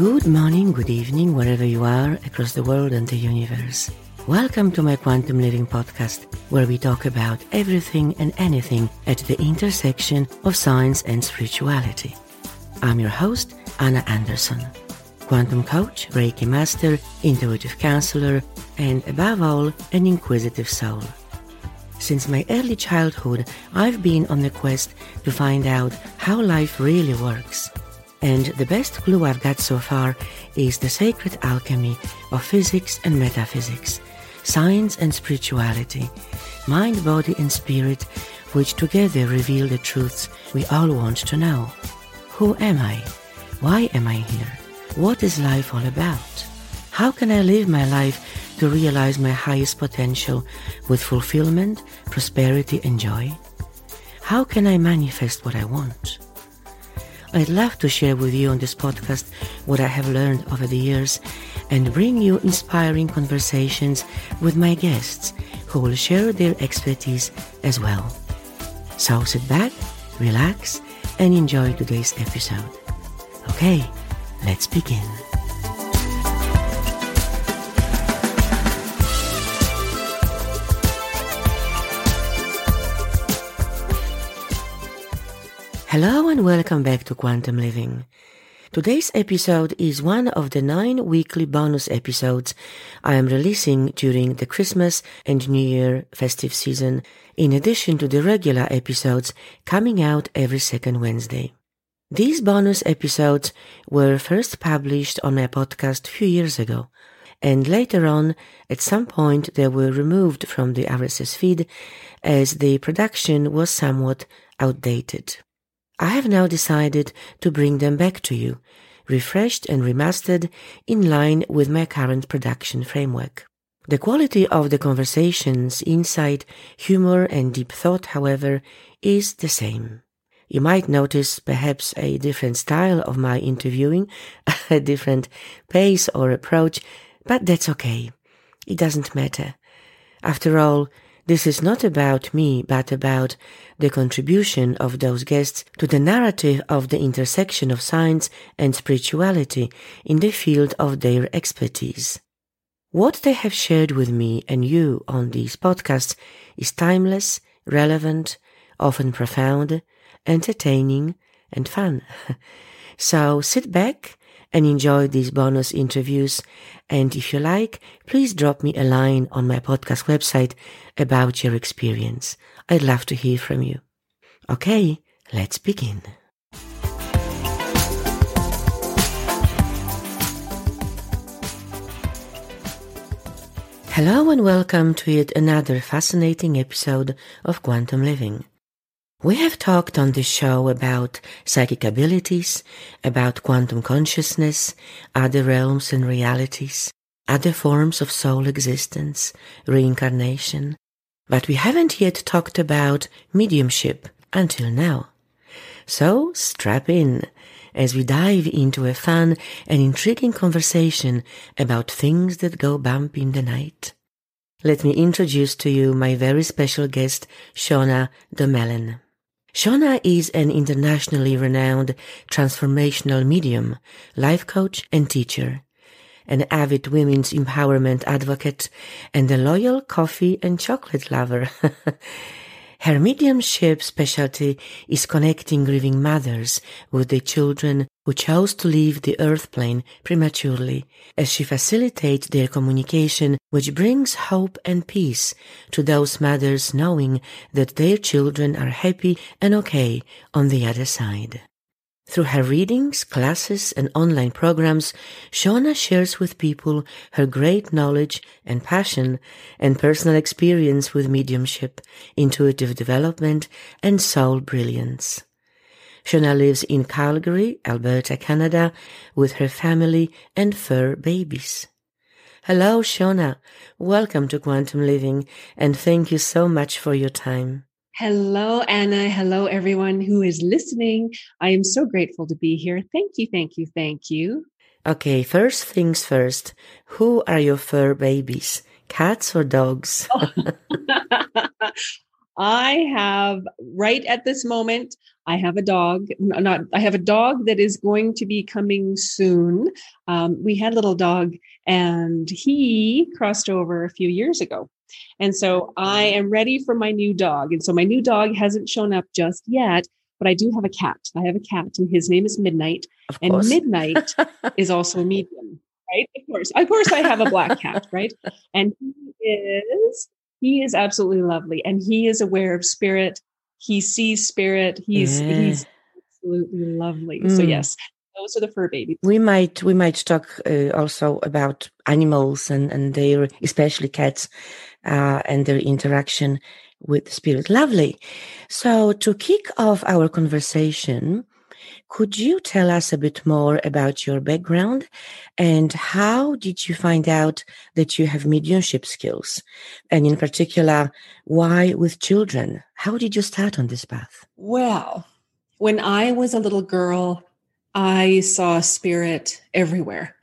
Good morning, good evening, wherever you are across the world and the universe. Welcome to my Quantum Living podcast, where we talk about everything and anything at the intersection of science and spirituality. I'm your host, Anna Anderson, quantum coach, Reiki master, intuitive counselor, and above all, an inquisitive soul. Since my early childhood, I've been on the quest to find out how life really works and the best clue I've got so far is the sacred alchemy of physics and metaphysics, science and spirituality, mind, body, and spirit, which together reveal the truths we all want to know. Who am I? Why am I here? What is life all about? How can I live my life to realize my highest potential with fulfillment, prosperity, and joy? How can I manifest what I want? I'd love to share with you on this podcast what I have learned over the years and bring you inspiring conversations with my guests who will share their expertise as well. So sit back, relax, and enjoy today's episode. Okay, let's begin. Hello and welcome back to Quantum Living. Today's episode is one of the nine weekly bonus episodes I am releasing during the Christmas and New Year festive season, in addition to the regular episodes coming out every second Wednesday. These bonus episodes were first published on my podcast a few years ago, and later on, at some point, they were removed from the RSS feed as the production was somewhat outdated. I have now decided to bring them back to you, refreshed and remastered in line with my current production framework. The quality of the conversations, insight, humor, and deep thought, however, is the same. You might notice perhaps a different style of my interviewing, a different pace or approach, but that's okay. It doesn't matter. After all, this is not about me, but about the contribution of those guests to the narrative of the intersection of science and spirituality in the field of their expertise. What they have shared with me and you on these podcasts is timeless, relevant, often profound, entertaining, and fun. so sit back and enjoy these bonus interviews. And if you like, please drop me a line on my podcast website about your experience. I'd love to hear from you. Okay, let's begin. Hello and welcome to yet another fascinating episode of Quantum Living. We have talked on this show about psychic abilities, about quantum consciousness, other realms and realities, other forms of soul existence, reincarnation, but we haven't yet talked about mediumship until now. So strap in as we dive into a fun and intriguing conversation about things that go bump in the night. Let me introduce to you my very special guest, Shauna Domalain. Shauna is an internationally renowned transformational medium, life coach, and teacher, an avid women's empowerment advocate, and a loyal coffee and chocolate lover. Her mediumship specialty is connecting grieving mothers with their children who chose to leave the earth plane prematurely as she facilitates their communication which brings hope and peace to those mothers knowing that their children are happy and okay on the other side. Through her readings, classes, and online programs, Shauna shares with people her great knowledge and passion and personal experience with mediumship, intuitive development, and soul brilliance. Shauna lives in Calgary, Alberta, Canada, with her family and fur babies. Hello, Shauna. Welcome to Quantum Living, and thank you so much for your time. Hello, Anna. Hello, everyone who is listening. I am so grateful to be here. Thank you, thank you, thank you. Okay, first things first. Who are your fur babies? Cats or dogs? oh. I have right at this moment, I have a dog. Not I have a dog that is going to be coming soon. Um, we had a little dog, and he crossed over a few years ago. And so I am ready for my new dog. And so my new dog hasn't shown up just yet, but I do have a cat. I have a cat, and his name is Midnight. And Midnight is also a medium, right? Of course, of course, I have a black cat, right? And he is he is absolutely lovely, and he is aware of spirit. He sees spirit. He's yeah. he's absolutely lovely. Mm. So yes, those are the fur babies. We might we might talk uh, also about animals and and their especially cats uh, and their interaction with spirit. Lovely. So to kick off our conversation, could you tell us a bit more about your background and how did you find out that you have mediumship skills? And in particular, why with children? How did you start on this path? Well, when I was a little girl, I saw spirit everywhere.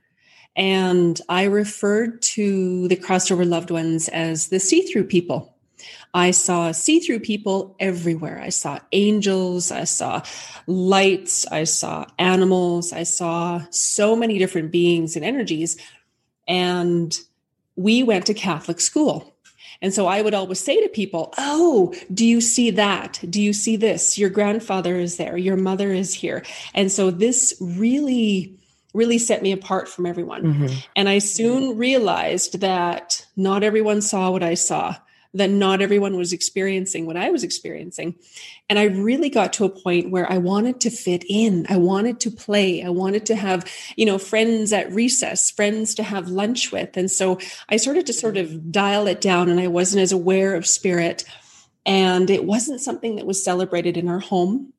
And I referred to the crossed over loved ones as the see through people. I saw see through people everywhere. I saw angels, I saw lights, I saw animals, I saw so many different beings and energies. And we went to Catholic school. And so I would always say to people, Oh, do you see that? Do you see this? Your grandfather is there, your mother is here. And so this really really set me apart from everyone. Mm-hmm. And I soon realized that not everyone saw what I saw, that not everyone was experiencing what I was experiencing. And I really got to a point where I wanted to fit in. I wanted to play. I wanted to have, you know, friends at recess, friends to have lunch with. And so I started to sort of dial it down and I wasn't as aware of spirit. And it wasn't something that was celebrated in our home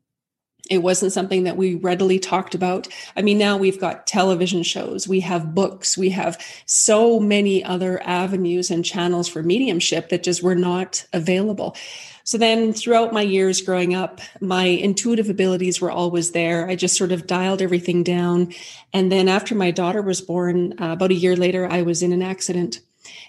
it wasn't something that we readily talked about. I mean, now we've got television shows, we have books, we have so many other avenues and channels for mediumship that just were not available. So then throughout my years growing up, my intuitive abilities were always there. I just sort of dialed everything down. And then after my daughter was born, uh, about a year later, I was in an accident.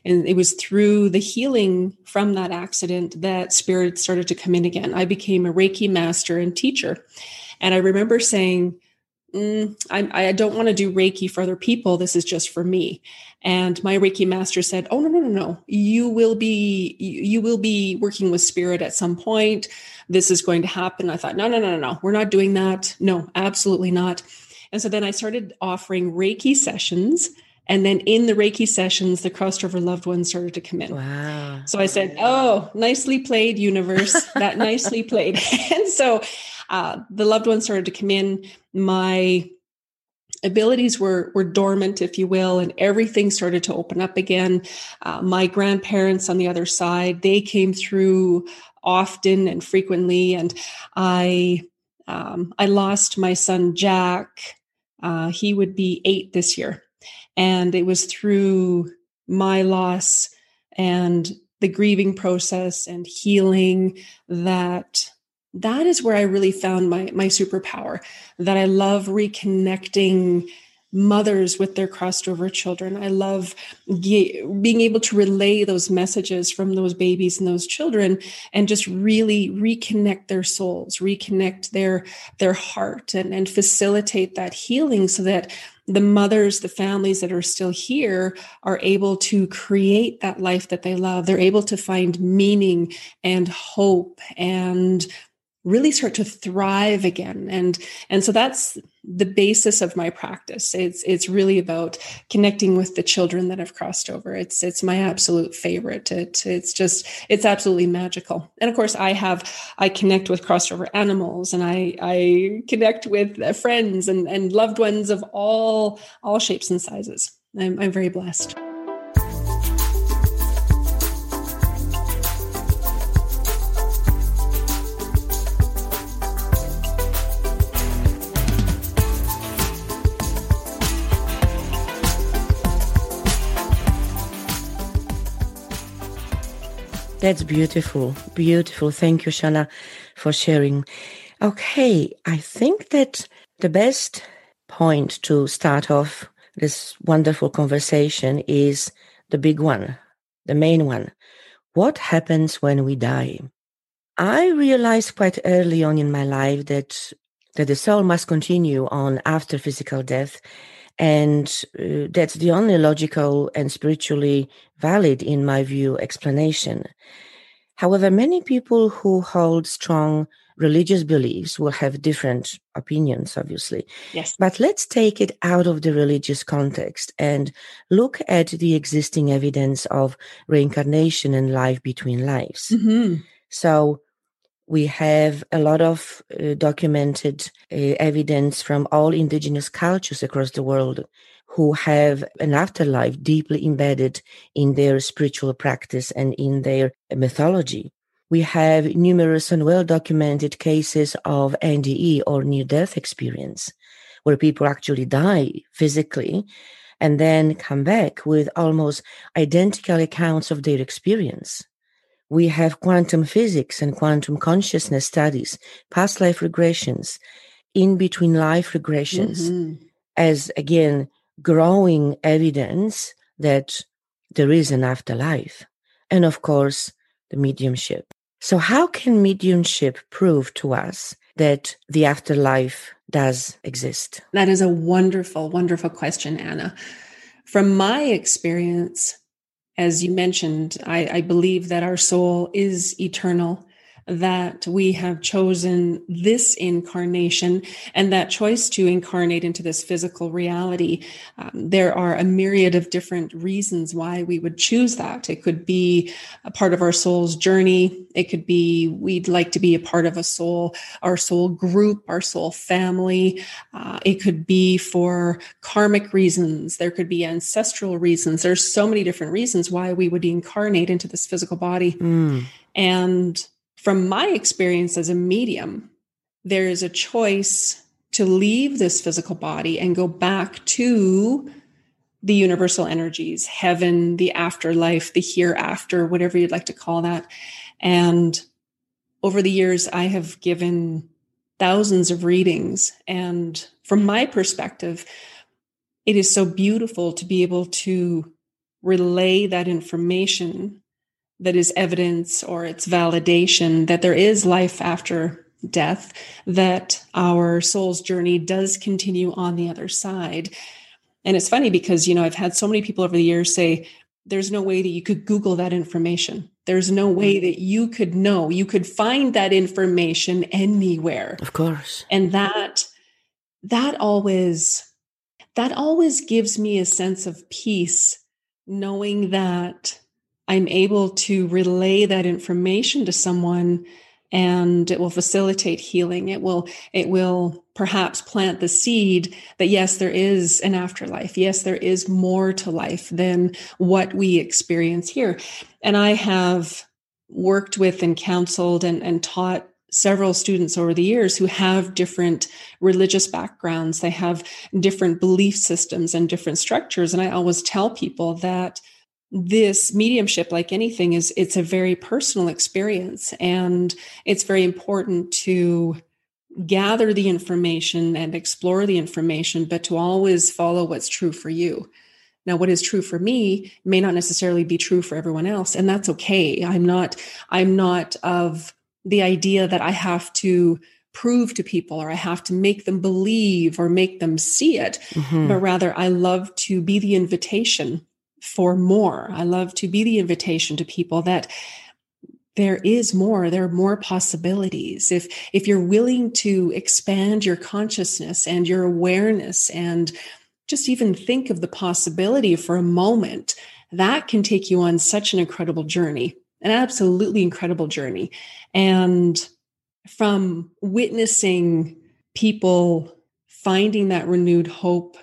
And it was through the healing from that accident that spirit started to come in again. I became a Reiki master and teacher. And I remember saying, mm, I, I don't want to do Reiki for other people. This is just for me. And my Reiki master said, "Oh no, no, no, no! You will be you will be working with spirit at some point. This is going to happen." I thought, "No, no, no, no, no! We're not doing that. No, absolutely not." And so then I started offering Reiki sessions and then in the Reiki sessions, the crossed over loved ones started to come in. Wow. So I said, Oh, nicely played, universe. that nicely played. and so uh, the loved ones started to come in. My abilities were were dormant if you will and everything started to open up again uh, my grandparents on the other side they came through often and frequently and i um, i lost my son jack uh, he would be eight this year and it was through my loss and the grieving process and healing that that is where I really found my my superpower that I love reconnecting mothers with their crossed over children. I love ge- being able to relay those messages from those babies and those children and just really reconnect their souls, reconnect their their heart and, and facilitate that healing so that the mothers, the families that are still here are able to create that life that they love. They're able to find meaning and hope and really start to thrive again. And and so that's the basis of my practice. It's it's really about connecting with the children that have crossed over. It's it's my absolute favorite. It, it's just it's absolutely magical. And of course i have i connect with crossed over animals and i i connect with uh, friends and and loved ones of all all shapes and sizes. I'm, I'm very blessed That's beautiful. Beautiful. Thank you, Shauna, for sharing. Okay, I think that the best point to start off this wonderful conversation is the big one, the main one. What happens when we die? I realized quite early on in my life that that the soul must continue on after physical death and uh, that's the only logical and spiritually valid in my view explanation however many people who hold strong religious beliefs will have different opinions, obviously. Yes. But let's take it out of the religious context and look at the existing evidence of reincarnation and life between lives. Mm-hmm. So, we have a lot of uh, documented uh, evidence from all indigenous cultures across the world who have an afterlife deeply embedded in their spiritual practice and in their mythology we have numerous and well documented cases of NDE or near death experience, where people actually die physically and then come back with almost identical accounts of their experience. We have quantum physics and quantum consciousness studies, past life regressions, in between life regressions, mm-hmm. as again, growing evidence that there is an afterlife. And of course, the mediumship. So, how can mediumship prove to us that the afterlife does exist? That is a wonderful, wonderful question, Anna. From my experience, as you mentioned, I, I believe that our soul is eternal that we have chosen this incarnation and that choice to incarnate into this physical reality. Um, there are a myriad of different reasons why we would choose that. It could be a part of our soul's journey. It could be we'd like to be a part of a soul, our soul group, our soul family. Uh, it could be for karmic reasons. There could be ancestral reasons. There's so many different reasons why we would incarnate into this physical body. Mm. And from my experience as a medium, there is a choice to leave this physical body and go back to the universal energies, heaven, the afterlife, the hereafter, whatever you'd like to call that. And over the years, I have given thousands of readings. And from my perspective, it is so beautiful to be able to relay that information that is evidence or it's validation that there is life after death, that our soul's journey does continue on the other side. And it's funny because, you know, I've had so many people over the years say, there's no way that you could Google that information. There's no way mm. that you could know. You could find that information anywhere. Of course. And that, that always, that always gives me a sense of peace knowing that I'm able to relay that information to someone and it will facilitate healing. It will it will perhaps plant the seed that yes there is an afterlife. Yes there is more to life than what we experience here. And i have worked with and counseled and, and taught several students over the years who have different religious backgrounds. They have different belief systems and different structures. And i always tell people that this mediumship like anything is it's a very personal experience. And it's very important to gather the information and explore the information but to always follow what's true for you. Now what is true for me may not necessarily be true for everyone else and that's okay. I'm not i'm not of the idea that i have to prove to people or i have to make them believe or make them see it mm-hmm. but rather i love to be the invitation for more. I love to be the invitation to people that there is more there are more possibilities if if you're willing to expand your consciousness and your awareness and just even think of the possibility for a moment that can take you on such an incredible journey an absolutely incredible journey and from witnessing people finding that renewed hope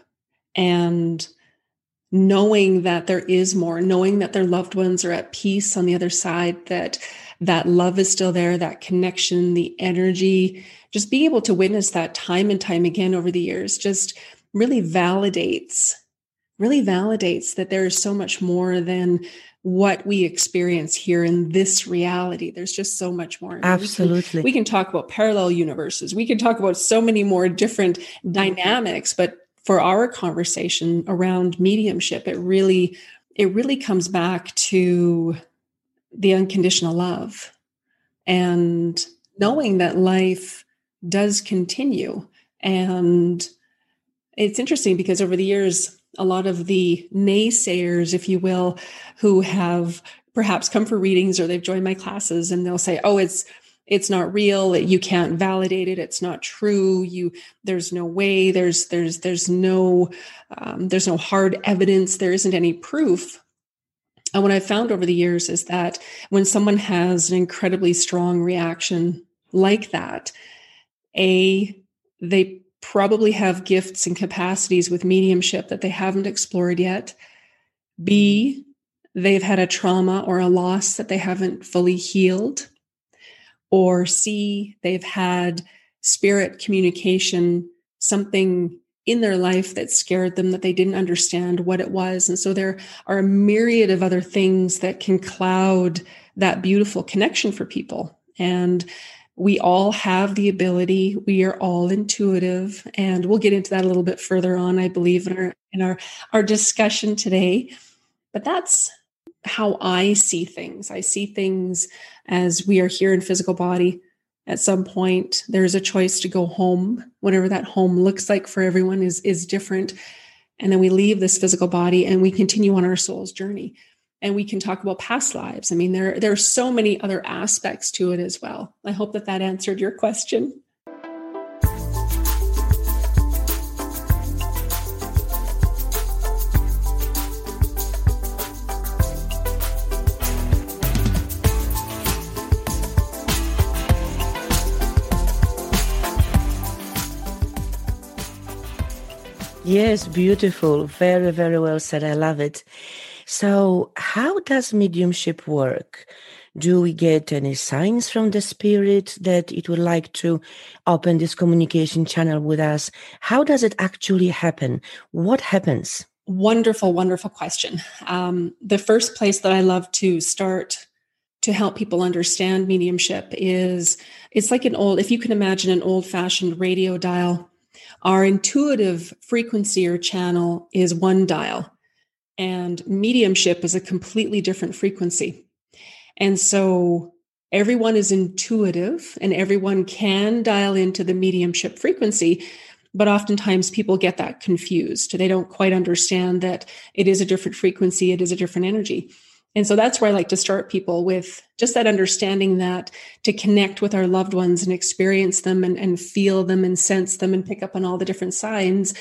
and knowing that there is more knowing that their loved ones are at peace on the other side that that love is still there that connection the energy just being able to witness that time and time again over the years just really validates really validates that there is so much more than what we experience here in this reality. There's just so much more. Absolutely. We can, we can, talk about parallel universes. We can talk about so many more different mm-hmm. dynamics, but for our conversation around mediumship it really it really comes back to the unconditional love and knowing that life does continue. And it's interesting because over the years, a lot of the naysayers, if you will, who have perhaps come for readings or they've joined my classes and they'll say, oh, it's it's not real you can't validate it it's not true you there's no way there's there's there's no um, there's no hard evidence there isn't any proof. And what i've found over the years is that when someone has an incredibly strong reaction like that a they probably have gifts and capacities with mediumship that they haven't explored yet. B they've had a trauma or a loss that they haven't fully healed or C, they've had spirit communication, something in their life that scared them that they didn't understand what it was. And so there are a myriad of other things that can cloud that beautiful connection for people. And we all have the ability we are all intuitive and we'll get into that a little bit further on i believe in our in our our discussion today but that's how I see things. I see things as we are here in physical body. At some point, there's a choice to go home. Whatever that home looks like for everyone is is different. And then we leave this physical body and we continue on our soul's journey. And we can talk about past lives. I mean, there, there are so many other aspects to it as well. I hope that that answered your question. Yes, beautiful. Very, very well said. I love it. So, how does mediumship work? Do we get any signs from the spirit that it would like to open this communication channel with us? How does it actually happen? What happens? Wonderful, wonderful question. Um, the first place that I love to start to help people understand mediumship is it's like an old, if you can imagine an old fashioned radio dial our intuitive frequency or channel is one dial, and mediumship is a completely different frequency. And so everyone is intuitive and everyone can dial into the mediumship frequency. But oftentimes people get that confused. They don't quite understand that it is a different frequency, it is a different energy. And so that's where I like to start people with just that understanding that to connect with our loved ones and experience them and, and feel them and sense them and pick up on all the different signs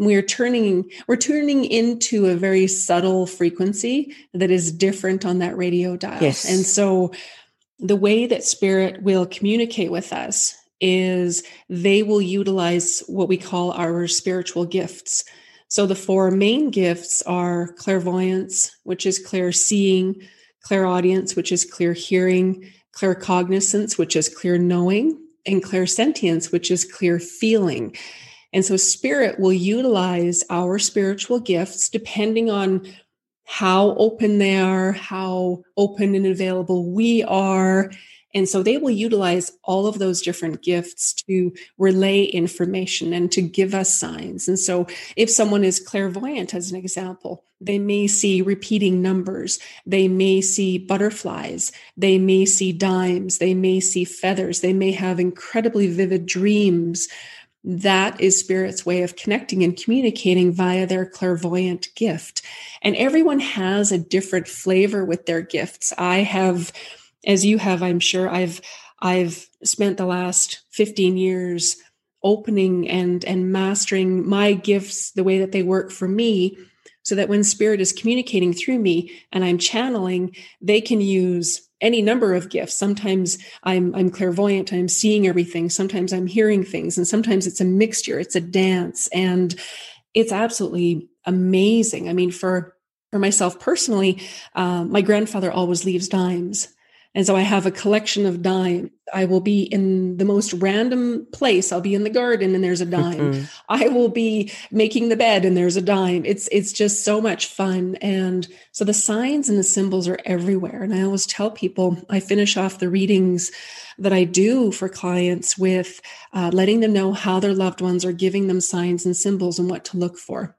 we're turning we're turning into a very subtle frequency that is different on that radio dial yes. and so the way that spirit will communicate with us is they will utilize what we call our spiritual gifts so the four main gifts are clairvoyance, which is clear seeing, clairaudience, which is clear hearing, claircognizance, which is clear knowing, and clairsentience, which is clear feeling. And so spirit will utilize our spiritual gifts depending on how open they are, how open and available we are, and so they will utilize all of those different gifts to relay information and to give us signs. And so if someone is clairvoyant, as an example, they may see repeating numbers. They may see butterflies. They may see dimes. They may see feathers. They may have incredibly vivid dreams. That is spirit's way of connecting and communicating via their clairvoyant gift. And everyone has a different flavor with their gifts. I have as you have i'm sure. I've i've spent the last 15 years opening and and mastering my gifts the way that they work for me so that when spirit is communicating through me and i'm channeling they can use any number of gifts. Sometimes i'm i'm clairvoyant i'm seeing everything. Sometimes i'm hearing things and sometimes it's a mixture it's a dance and it's absolutely amazing. I mean for for myself personally uh, my grandfather always leaves dimes and so I have a collection of dimes. I will be in the most random place. I'll be in the garden and there's a dime. Mm-hmm. I will be making the bed and there's a dime. It's it's just so much fun. And so the signs and the symbols are everywhere. And I always tell people I finish off the readings that I do for clients with uh, letting them know how their loved ones are giving them signs and symbols and what to look for.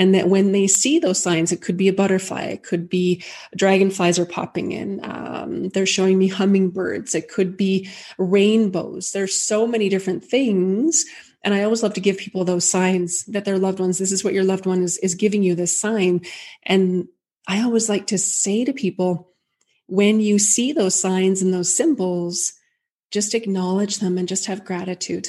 And that when they see those signs, it could be a butterfly, it could be dragonflies are popping in. Um, they're showing me hummingbirds. It could be rainbows. There's so many different things. And I always love to give people those signs that their loved ones, this is what your loved one is, is giving you this sign. And I always like to say to people, when you see those signs and those symbols, just acknowledge them and just have gratitude.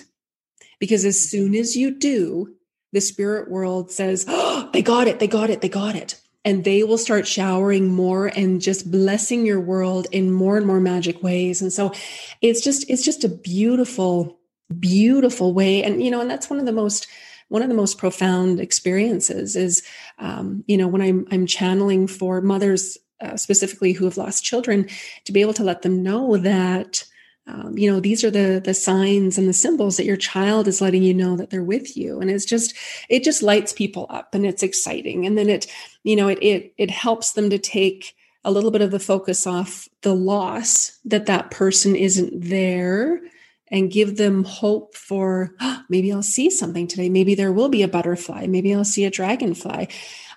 Because as soon as you do, the spirit world says, oh, they got it, they got it, they got it. And they will start showering more and just blessing your world in more and more magic ways. And so it's just, it's just a beautiful, beautiful way. And, you know, and that's one of the most, one of the most profound experiences is, um, you know, when I'm, I'm channeling for mothers uh, specifically who have lost children to be able to let them know that um, you know these are the the signs and the symbols that your child is letting you know that they're with you. And it's just it just lights people up and it's exciting. And then it you know it it it helps them to take a little bit of the focus off the loss that that person isn't there and give them hope for oh, maybe I'll see something today. Maybe there will be a butterfly. Maybe I'll see a dragonfly.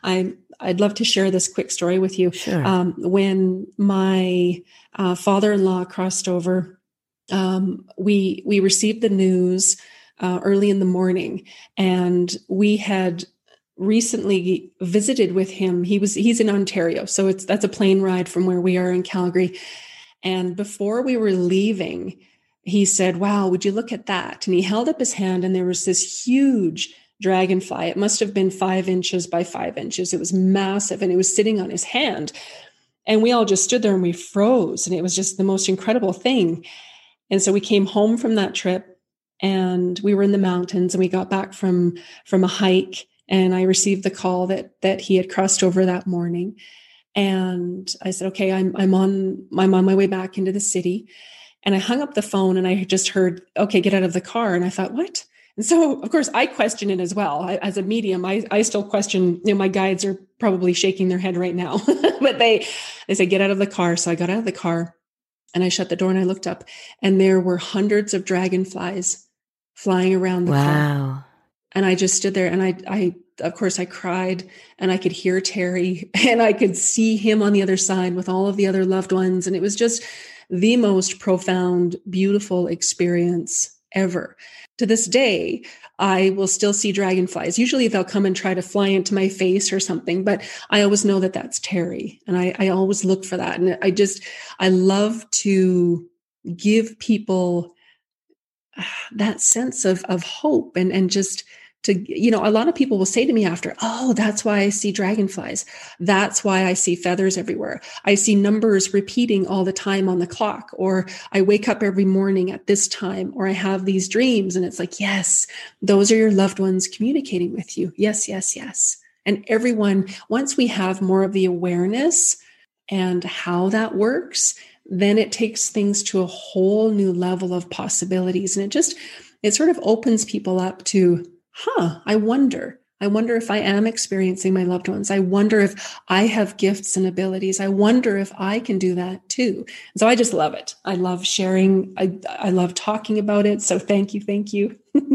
I I'd love to share this quick story with you. Sure. Um, when my uh, father-in-law crossed over um, we we received the news uh, early in the morning, and we had recently visited with him. He was he's in Ontario, so it's that's a plane ride from where we are in Calgary. And before we were leaving, he said, "Wow, would you look at that?" And he held up his hand, and there was this huge dragonfly. It must have been five inches by five inches. It was massive, and it was sitting on his hand. And we all just stood there and we froze, and it was just the most incredible thing. And so we came home from that trip and we were in the mountains and we got back from from a hike and I received the call that that he had crossed over that morning. And I said, okay, I'm I'm on I'm on my way back into the city. And I hung up the phone and I just heard, okay, get out of the car. And I thought, what? And so, of course, I question it as well. I, as a medium, I, I still question, you know, my guides are probably shaking their head right now, but they, they say, get out of the car. So I got out of the car and I shut the door and I looked up, and there were hundreds of dragonflies flying around the wow. car. And I just stood there and I, I, of course, I cried and I could hear Terry and I could see him on the other side with all of the other loved ones. And it was just the most profound, beautiful experience ever. To this day, I will still see dragonflies. Usually they'll come and try to fly into my face or something, but I always know that that's Terry. And I, I always look for that. And I just, I love to give people ah, that sense of, of hope and, and just, to you know a lot of people will say to me after oh that's why i see dragonflies. That's why i see feathers everywhere. I see numbers repeating all the time on the clock or i wake up every morning at this time or i have these dreams and it's like yes those are your loved ones communicating with you. Yes yes yes. And everyone once we have more of the awareness and how that works then it takes things to a whole new level of possibilities. And it just it sort of opens people up to huh, I wonder. I wonder if I am experiencing my loved ones. I wonder if I have gifts and abilities. I wonder if I can do that too. So I just love it. I love sharing. I, I love talking about it. So thank you. Thank you.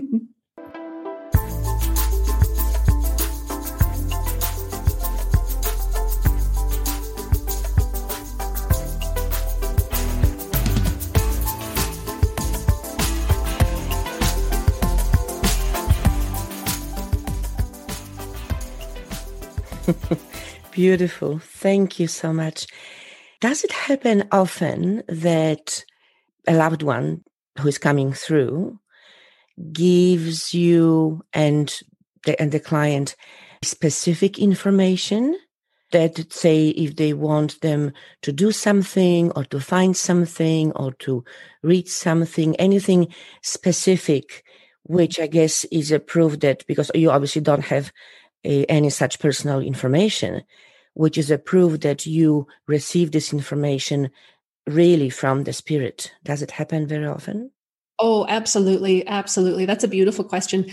Beautiful. Thank you so much. Does it happen often that a loved one who is coming through gives you and the, and the client specific information that say if they want them to do something or to find something or to read something anything specific which i guess is a proof that because you obviously don't have any such personal information, which is a proof that you receive this information really from the spirit. Does it happen very often? Oh, absolutely, absolutely. That's a beautiful question.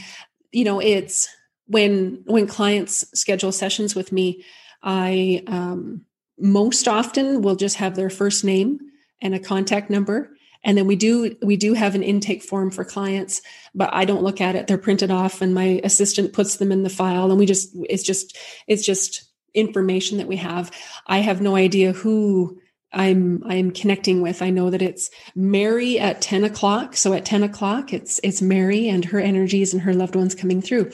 You know, it's when when clients schedule sessions with me, I um, most often will just have their first name and a contact number and then we do we do have an intake form for clients but i don't look at it they're printed off and my assistant puts them in the file and we just it's just it's just information that we have. I have no idea who i'm i'm connecting with. I know that it's mary at 10 o'clock. So at 10 o'clock it's it's mary and her energies and her loved ones coming through.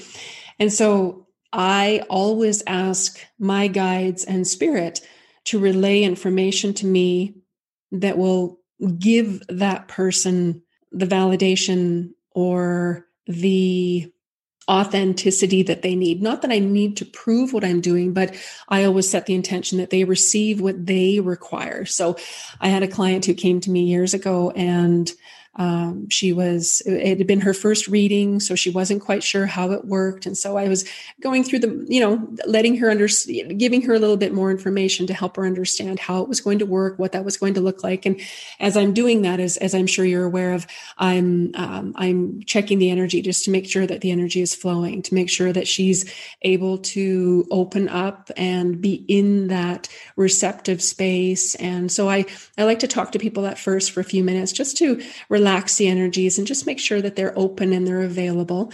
And so i always ask my guides and spirit to relay information to me that will give that person the validation or the authenticity that they need. Not that I need to prove what I'm doing, but I always set the intention that they receive what they require. So I had a client who came to me years ago and um, she was, it had been her first reading, so she wasn't quite sure how it worked. And so I was going through the, you know, letting her under, giving her a little bit more information to help her understand how it was going to work, what that was going to look like. And as I'm doing that, as, as I'm sure you're aware of, I'm, um, I'm checking the energy just to make sure that the energy is flowing, to make sure that she's able to open up and be in that receptive space. And so I, I like to talk to people at first for a few minutes just to relax the energies and just make sure that they're open and they're available.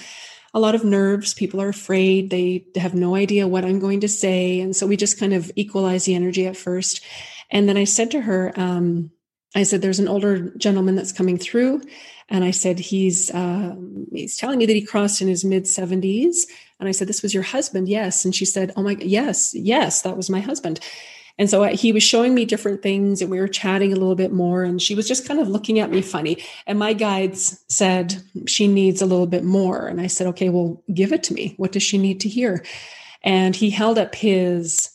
A lot of nerves, people are afraid, they have no idea what I'm going to say. And so we just kind of equalize the energy at first. And then I said to her, um, I said, there's an older gentleman that's coming through. And I said, he's, uh, he's telling me that he crossed in his mid 70s. And I said, this was your husband? Yes. And she said, oh my, yes, yes, that was my husband. And so he was showing me different things and we were chatting a little bit more. And she was just kind of looking at me funny. And my guides said, she needs a little bit more. And I said, okay, well, give it to me. What does she need to hear? And he held up his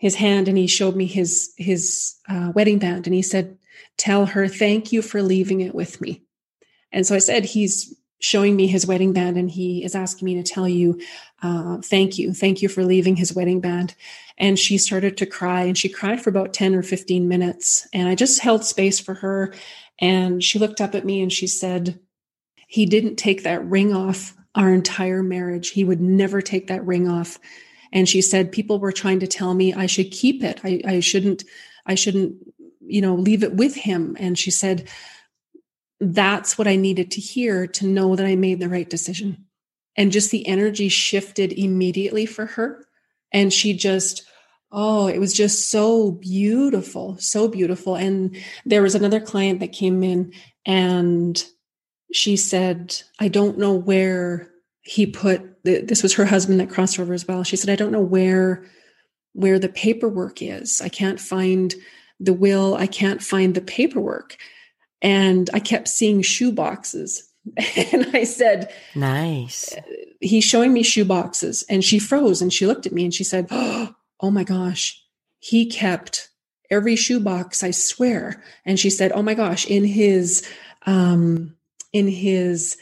his hand and he showed me his his uh, wedding band and he said tell her thank you for leaving it with me and so i said he's showing me his wedding band and he is asking me to tell you uh, thank you thank you for leaving his wedding band. And she started to cry and she cried for about 10 or 15 minutes. And i just held space for her and she looked up at me and she said he didn't take that ring off our entire marriage. He would never take that ring off. And she said people were trying to tell me i should keep it. I, I shouldn't i shouldn't you know leave it with him. And she said that's what i needed to hear to know that i made the right decision and just the energy shifted immediately for her and she just Oh, it was just so beautiful, so beautiful. And there was another client that came in and she said, I don't know where he put this was her husband that crossed over as well. She said, I don't know where where the paperwork is. I can't find the will. I can't find the paperwork. And I kept seeing shoe boxes. And I said, Nice. He's showing me shoe boxes. And she froze and she looked at me and she said, Oh, oh my gosh, he kept every shoe box, I swear. And she said, oh my gosh, in his, um, in his,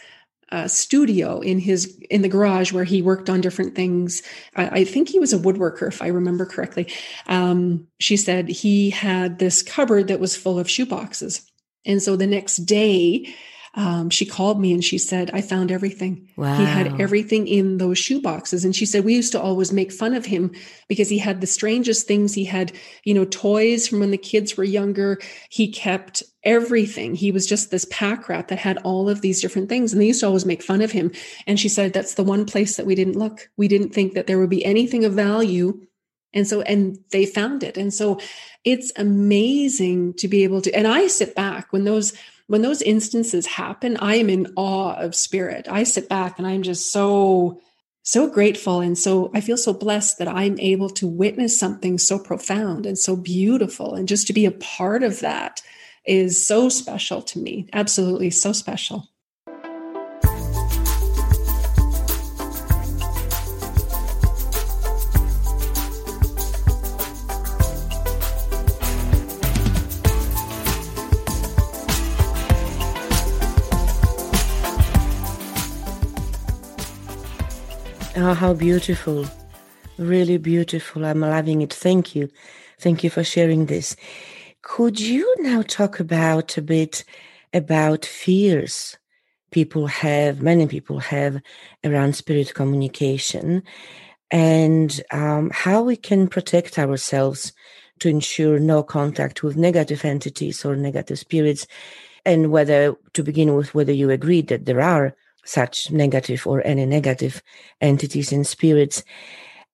uh, studio in his in the garage where he worked on different things. I, I think he was a woodworker, if I remember correctly. Um, she said he had this cupboard that was full of shoeboxes, and so the next day um, she called me and she said, I found everything. Wow. He had everything in those shoe boxes. And she said, we used to always make fun of him because he had the strangest things. He had, you know, toys from when the kids were younger. He kept everything. He was just this pack rat that had all of these different things. And they used to always make fun of him. And she said, that's the one place that we didn't look. We didn't think that there would be anything of value and so, and they found it. And so it's amazing to be able to, and I sit back when those, when those instances happen, I am in awe of spirit. I sit back and I'm just so, so grateful. And so I feel so blessed that I'm able to witness something so profound and so beautiful. And just to be a part of that is so special to me. Absolutely so special. Oh, how beautiful. Really beautiful. I'm loving it. Thank you. Thank you for sharing this. Could you now talk about a bit about fears people have, many people have around spirit communication and um, how we can protect ourselves to ensure no contact with negative entities or negative spirits and whether to begin with whether you agree that there are such negative or any negative entities and spirits.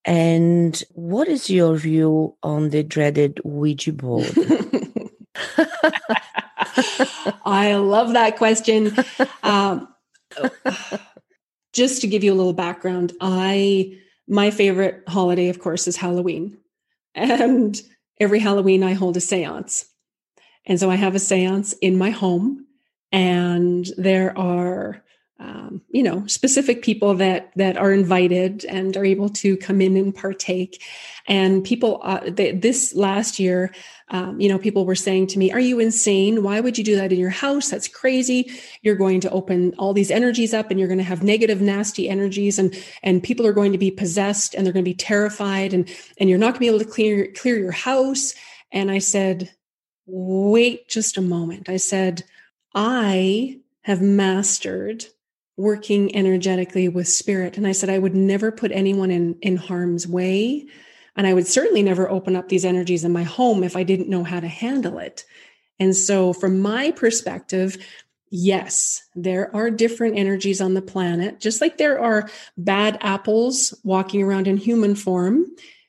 And what is your view on the dreaded ouija board? I love that question. Um, just to give you a little background i my favorite holiday of course is halloween. And every halloween i hold a seance. And so I have a seance in my home, and there are um, you know specific people that that are invited and are able to come in and partake. And people uh, they, this last year um, you know people were saying to me are you insane? Why would you do that in your house? That's crazy. You're going to open all these energies up and you're going to have negative nasty energies and and people are going to be possessed and they're going to be terrified and and you're not going to be able to clear clear your house. And i said wait just a moment. I said, I have mastered working energetically with spirit. And I said, I would never put anyone in, in harm's way. And I would certainly never open up these energies in my home if I didn't know how to handle it. And so, from my perspective, yes, there are different energies on the planet, just like there are bad apples walking around in human form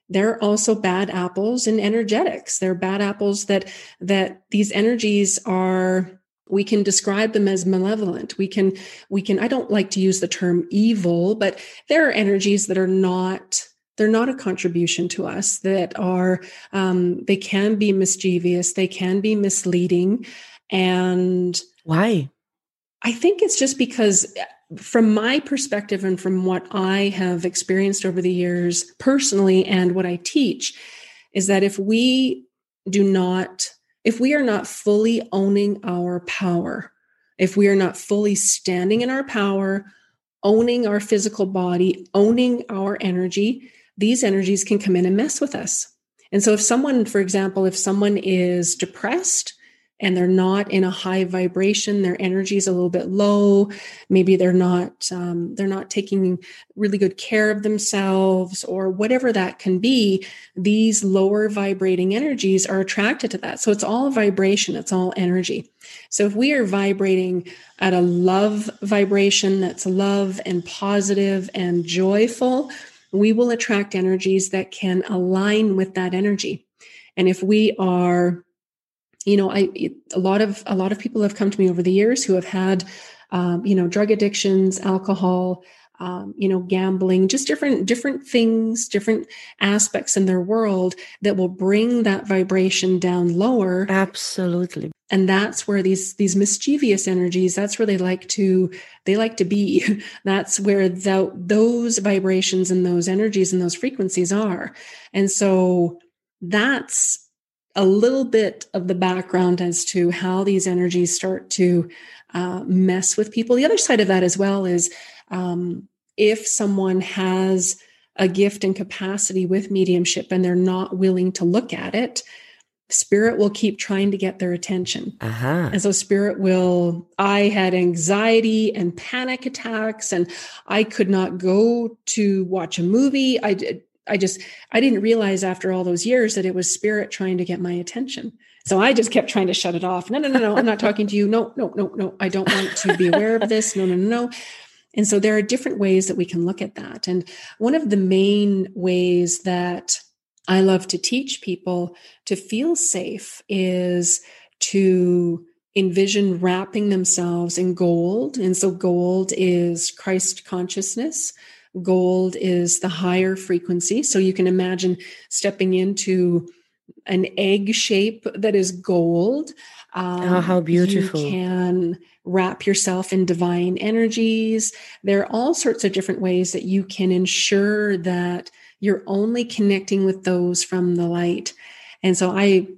there are also bad apples in energetics. There are bad apples that that these energies are we can describe them as malevolent. We can we can i don't like to use the term evil but there are energies that are not they're not a contribution to us that are um, they can be mischievous they can be misleading and why? I think it's just because from my perspective and from what I have experienced over the years personally and what I teach is that if we do not, if we are not fully owning our power, if we are not fully standing in our power, owning our physical body, owning our energy, these energies can come in and mess with us. And so, if someone, for example, if someone is depressed, and they're not in a high vibration their energy is a little bit low maybe they're not um, they're not taking really good care of themselves or whatever that can be these lower vibrating energies are attracted to that. So it's all vibration it's all energy. So if we are vibrating at a love vibration that's love and positive and joyful we will attract energies that can align with that energy. And if we are you know i a lot of a lot of people have come to me over the years who have had um, you know drug addictions alcohol um, you know gambling just different different things different aspects in their world that will bring that vibration down lower. Absolutely. And that's where these these mischievous energies that's where they like to they like to be. That's where the, those vibrations and those energies and those frequencies are. And so that's a little bit of the background as to how these energies start to uh, mess with people. The other side of that as well is um, if someone has a gift and capacity with mediumship and they're not willing to look at it, spirit will keep trying to get their attention. Uh-huh. And so spirit will, I had anxiety and panic attacks and I could not go to watch a movie. I did, I just I didn't realize after all those years that it was spirit trying to get my attention. So I just kept trying to shut it off. No, no, no, no. I'm not talking to you. No, no, no, no. I don't want to be aware of this. No, no, no, no. And so there are different ways that we can look at that. And one of the main ways that I love to teach people to feel safe is to envision wrapping themselves in gold. And so gold is Christ consciousness. Gold is the higher frequency. So you can imagine stepping into an egg shape that is gold. Um, oh, how beautiful. You can wrap yourself in divine energies. There are all sorts of different ways that you can ensure that you're only connecting with those from the light. And so I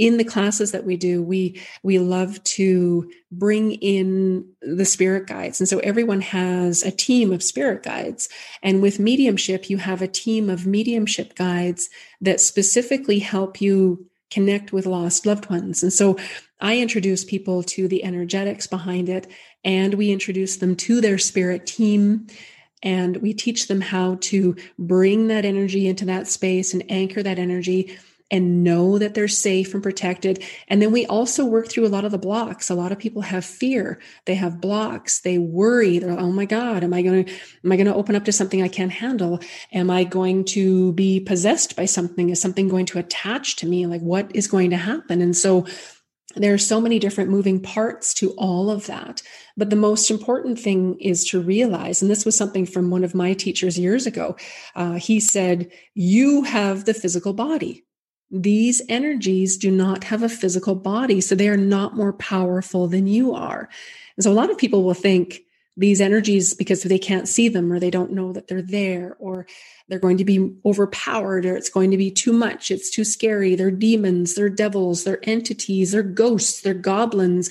in the classes that we do we we love to bring in the spirit guides. And so everyone has a team of spirit guides. And with mediumship you have a team of mediumship guides that specifically help you connect with lost loved ones. And so i introduce people to the energetics behind it and we introduce them to their spirit team and we teach them how to bring that energy into that space and anchor that energy and know that they're safe and protected. And then we also work through a lot of the blocks. A lot of people have fear. They have blocks. They worry. They're, oh my God, am I going to, am I going to open up to something I can't handle? Am I going to be possessed by something? Is something going to attach to me? Like what is going to happen? And so there are so many different moving parts to all of that. But the most important thing is to realize, and this was something from one of my teachers years ago. Uh, he said, You have the physical body these energies do not have a physical body, so they are not more powerful than you are. And so a lot of people will think these energies, because they can't see them or they don't know that they're there, or they're going to be overpowered, or it's going to be too much, it's too scary. They're demons, they're devils, they're entities, they're ghosts, they're goblins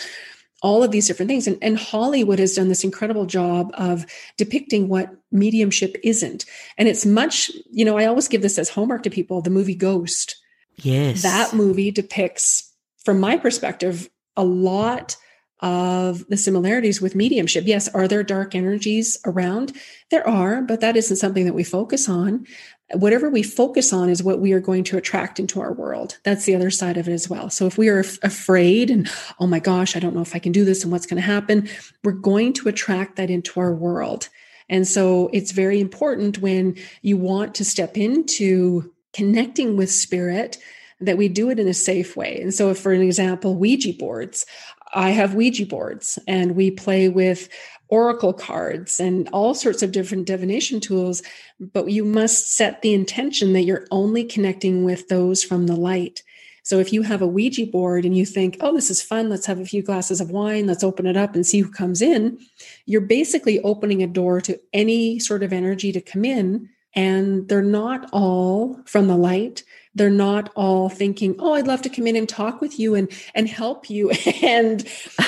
all of these different things. And, and, Hollywood has done this incredible job of depicting what mediumship isn't. And it's much, you know, I always give this as homework to people the movie Ghost. Yes. That movie depicts, from my perspective, a lot of the similarities with mediumship. Yes, are there dark energies around? There are, but that isn't something that we focus on. Whatever we focus on is what we are going to attract into our world. That's the other side of it as well. So if we are f- afraid and, oh my gosh, I don't know if I can do this and what's going to happen, we're going to attract that into our world. And so it's very important when you want to step into connecting with spirit that we do it in a safe way. And so, if, for an example, Ouija boards, I have Ouija boards and we play with oracle cards and all sorts of different divination tools, but you must set the intention that you're only connecting with those from the light. So if you have a Ouija board and you think, oh, this is fun, let's have a few glasses of wine, let's open it up and see who comes in, you're basically opening a door to any sort of energy to come in and they're not all from the light. They're not all thinking oh i'd love to come in and talk with you and and help you. And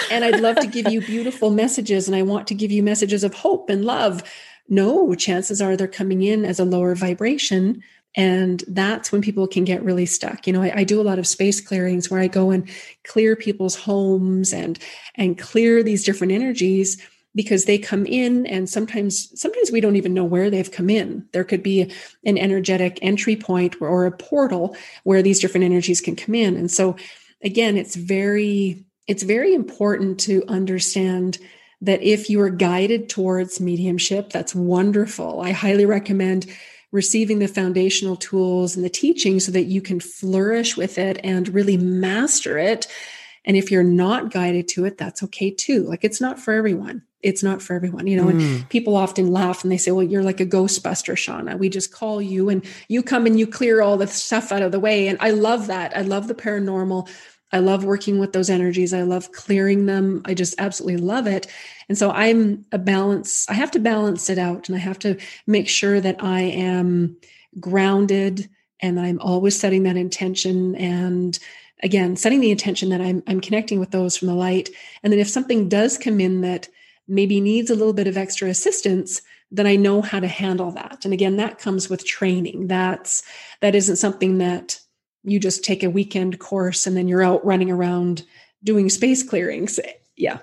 and i'd love to give you beautiful messages and i want to give you messages of hope and love. No chances are they're coming in as a lower vibration. And that's when people can get really stuck. You know I, I, do a lot of space clearings where i go and clear people's homes and and clear these different energies because they come in and sometimes sometimes we don't even know where they've come in. There could be an energetic entry point or a portal where these different energies can come in. And so again it's very it's very important to understand that if you are guided towards mediumship that's wonderful. I highly recommend receiving the foundational tools and the teaching so that you can flourish with it and really master it. And if you're not guided to it that's okay too. Like it's not for everyone it's not for everyone, you know. Mm. And people often laugh and they say, Well, you're like a ghostbuster, Shauna. We just call you and you come and you clear all the stuff out of the way. And I love that. I love the paranormal. I love working with those energies. I love clearing them. I just absolutely love it. And so I'm a balance, I have to balance it out and I have to make sure that I am grounded and I'm always setting that intention and again setting the intention that I'm I'm connecting with those from the light. And then if something does come in that maybe needs a little bit of extra assistance then i know how to handle that. And again that comes with training. That's that isn't something that you just take a weekend course and then you're out running around doing space clearings. Yeah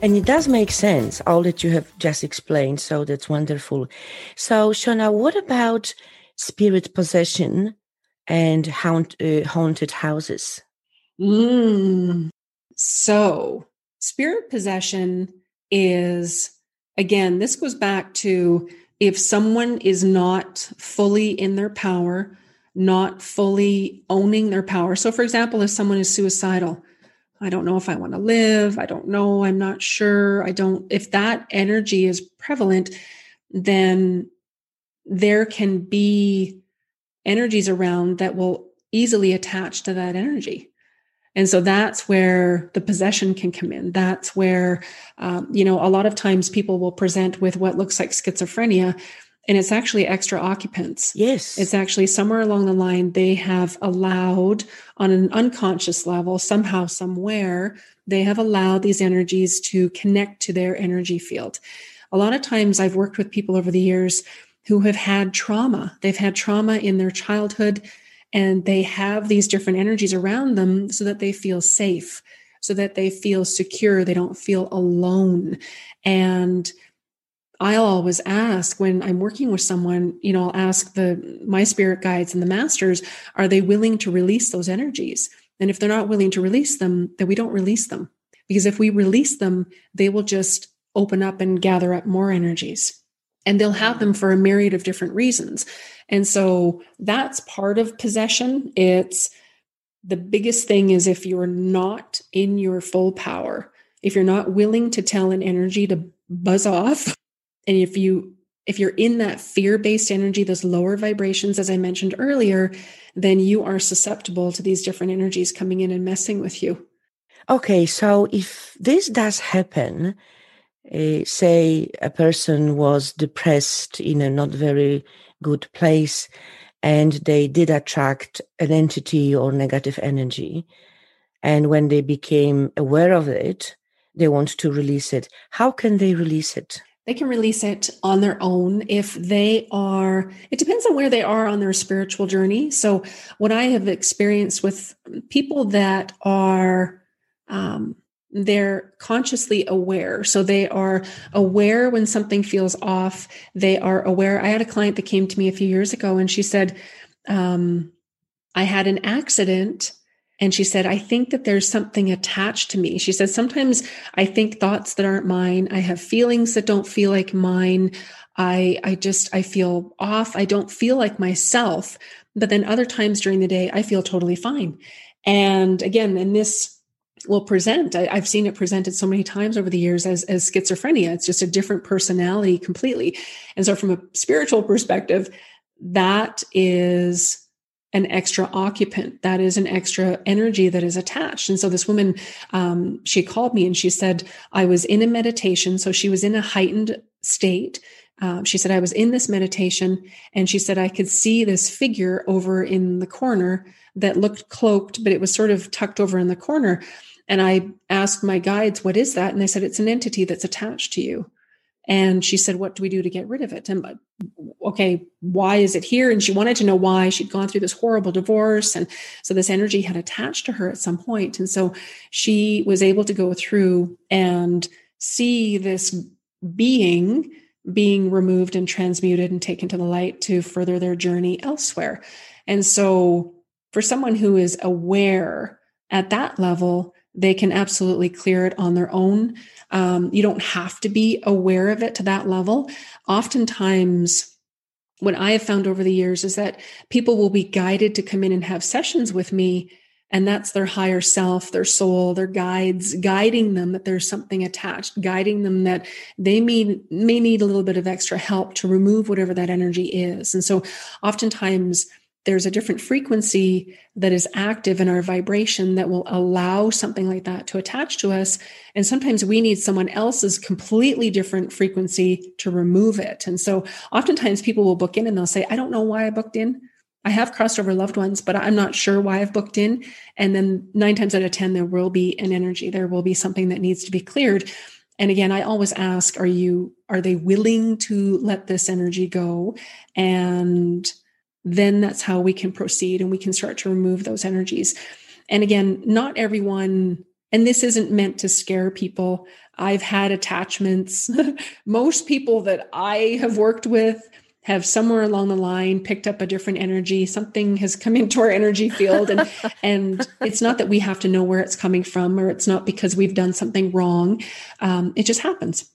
And it does make sense, all that you have just explained. So that's wonderful. So, Shauna, what about spirit possession and haunt, uh, haunted houses? Mm. So, spirit possession is, again, this goes back to if someone is not fully in their power, not fully owning their power. So, for example, if someone is suicidal, I don't know if I want to live. I don't know. I'm not sure. I don't, if that energy is prevalent, then there can be energies around that will easily attach to that energy. And so that's where the possession can come in. That's where, um, you know, a lot of times people will present with what looks like schizophrenia and it's actually extra occupants. Yes. It's actually somewhere along the line they have allowed on an unconscious level, somehow, somewhere, they have allowed these energies to connect to their energy field. A lot of times I've worked with people over the years who have had trauma. They've had trauma in their childhood and they have these different energies around them so that they feel safe, so that they feel secure, they don't feel alone. And I'll always ask when I'm working with someone, you know, I'll ask the my spirit guides and the masters, are they willing to release those energies? And if they're not willing to release them, then we don't release them. Because if we release them, they will just open up and gather up more energies and they'll have them for a myriad of different reasons. And so that's part of possession. It's the biggest thing is if you're not in your full power, if you're not willing to tell an energy to buzz off, and if you if you're in that fear-based energy, those lower vibrations, as I mentioned earlier, then you are susceptible to these different energies coming in and messing with you. Okay, so if this does happen, uh, say a person was depressed in a not very good place and they did attract an entity or negative energy and when they became aware of it they want to release it how can they release it they can release it on their own if they are it depends on where they are on their spiritual journey so what i have experienced with people that are um, they're consciously aware. So they are aware when something feels off. They are aware. I had a client that came to me a few years ago and she said, um, I had an accident. And she said, I think that there's something attached to me. She said, sometimes I think thoughts that aren't mine. I have feelings that don't feel like mine. I, I just, I feel off. I don't feel like myself. But then other times during the day, I feel totally fine. And again, in this will present. I, have seen it presented so many times over the years as, as schizophrenia. It's just a different personality completely. And so, from a spiritual perspective, that is an extra occupant. That is an extra energy that is attached. And so, this woman, um, she called me and she said, I was in a meditation. So, she was in a heightened state. Um, she said, I was in this meditation and she said, I could see this figure over in the corner that looked cloaked, but it was sort of tucked over in the corner. And I asked my guides, what is that? And they said, it's an entity that's attached to you. And she said, what do we do to get rid of it? And okay, why is it here? And she wanted to know why she'd gone through this horrible divorce. And so this energy had attached to her at some point. And so she was able to go through and see this being being removed and transmuted and taken to the light to further their journey elsewhere. And so for someone who is aware at that level, they can absolutely clear it on their own. Um, you don't have to be aware of it to that level. Oftentimes, what I have found over the years is that people will be guided to come in and have sessions with me. And that's their higher self, their soul, their guides, guiding them that there's something attached, guiding them that they may, may need a little bit of extra help to remove whatever that energy is. And so oftentimes there's a different frequency that is active in our vibration that will allow something like that to attach to us. And sometimes we need someone else's completely different frequency to remove it. And so oftentimes people will book in and they'll say, I don't know why I booked in. I have crossed over loved ones, but I'm not sure why I've booked in. And then nine times out of 10, there will be an energy, there will be something that needs to be cleared. And again, I always ask, are you, are they willing to let this energy go? And then that's how we can proceed and we can start to remove those energies. And again, not everyone, and this isn't meant to scare people. I've had attachments. Most people that I have worked with have somewhere along the line picked up a different energy something has come into our energy field and and it's not that we have to know where it's coming from or it's not because we've done something wrong um, it just happens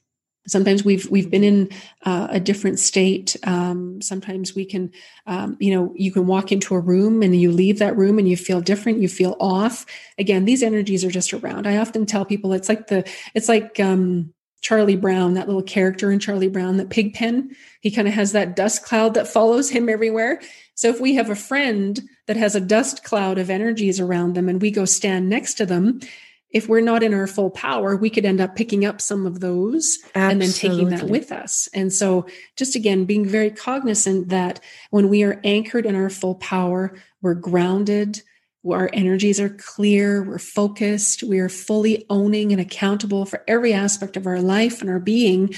sometimes we've we've been in uh, a different state um, sometimes we can um, you know you can walk into a room and you leave that room and you feel different you feel off. Again these energies are just around. I often tell people it's like the it's like um, charlie brown that little character in charlie brown that pigpen he kind of has that dust cloud that follows him everywhere. So if we have a friend that has a dust cloud of energies around them and we go stand next to them if we're not in our full power, we could end up picking up some of those Absolutely. and then taking that with us. And so, just again, being very cognizant that when we are anchored in our full power, we're grounded, our energies are clear, we're focused, we are fully owning and accountable for every aspect of our life and our being.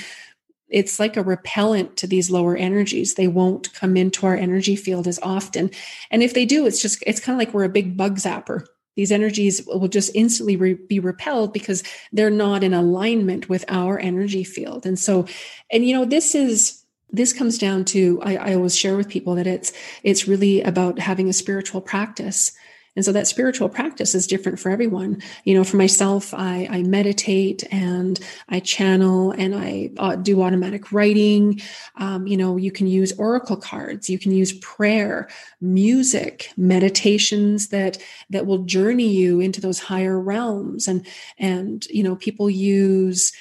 it's like a repellent to these lower energies. They won't come into our energy field as often. And if they do, it's just, it's kind of like we're a big bug zapper. These energies will just instantly re- be repelled because they're not in alignment with our energy field. And so, and you know, this is, this comes down to I, I, always share with people that it's it's really about having a spiritual practice and so that spiritual practice is different for everyone. You know, for myself, I, I meditate and I channel and I uh, do automatic writing. Um, you know, you can use oracle cards, you can use prayer, music, meditations that that will journey you into those higher realms. And and you know, people use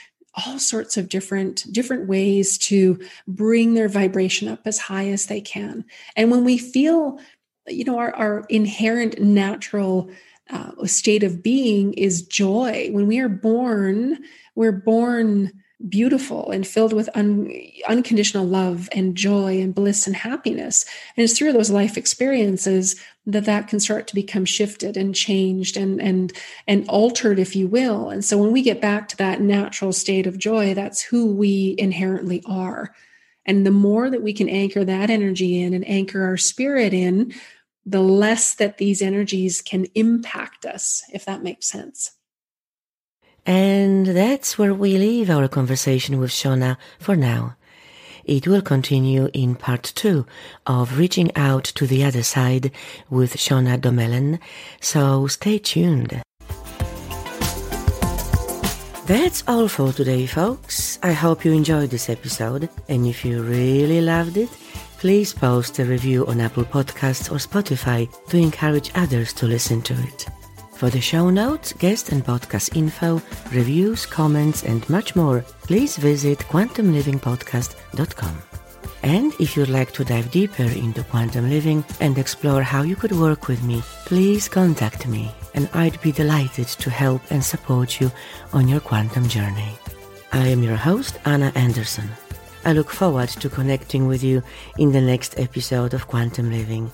all sorts of different different ways to bring their vibration up as high as they can and when we feel you know our, our inherent natural uh, state of being is joy. When we are born we're born beautiful and filled with un, unconditional love and joy and bliss and happiness. And it's through those life experiences that that can start to become shifted and changed and and and altered if you will. And so when we get back to that natural state of joy that's who we inherently are. And the more that we can anchor that energy in and anchor our spirit in the less that these energies can impact us, if that makes sense. And that's where we leave our conversation with Shauna for now. It will continue in part two of Reaching Out to the Other Side with Shauna Domalain, so stay tuned. That's all for today, folks. I hope you enjoyed this episode, and if you really loved it, please post a review on Apple Podcasts or Spotify to encourage others to listen to it. For the show notes, guest and podcast info, reviews, comments, and much more, please visit quantumlivingpodcast.com. And if you'd like to dive deeper into quantum living and explore how you could work with me, please contact me, and I'd be delighted to help and support you on your quantum journey. I am your host, Anna Anderson. I look forward to connecting with you in the next episode of Quantum Living.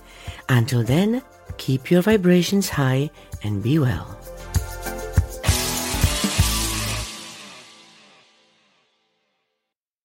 Until then, keep your vibrations high and be well.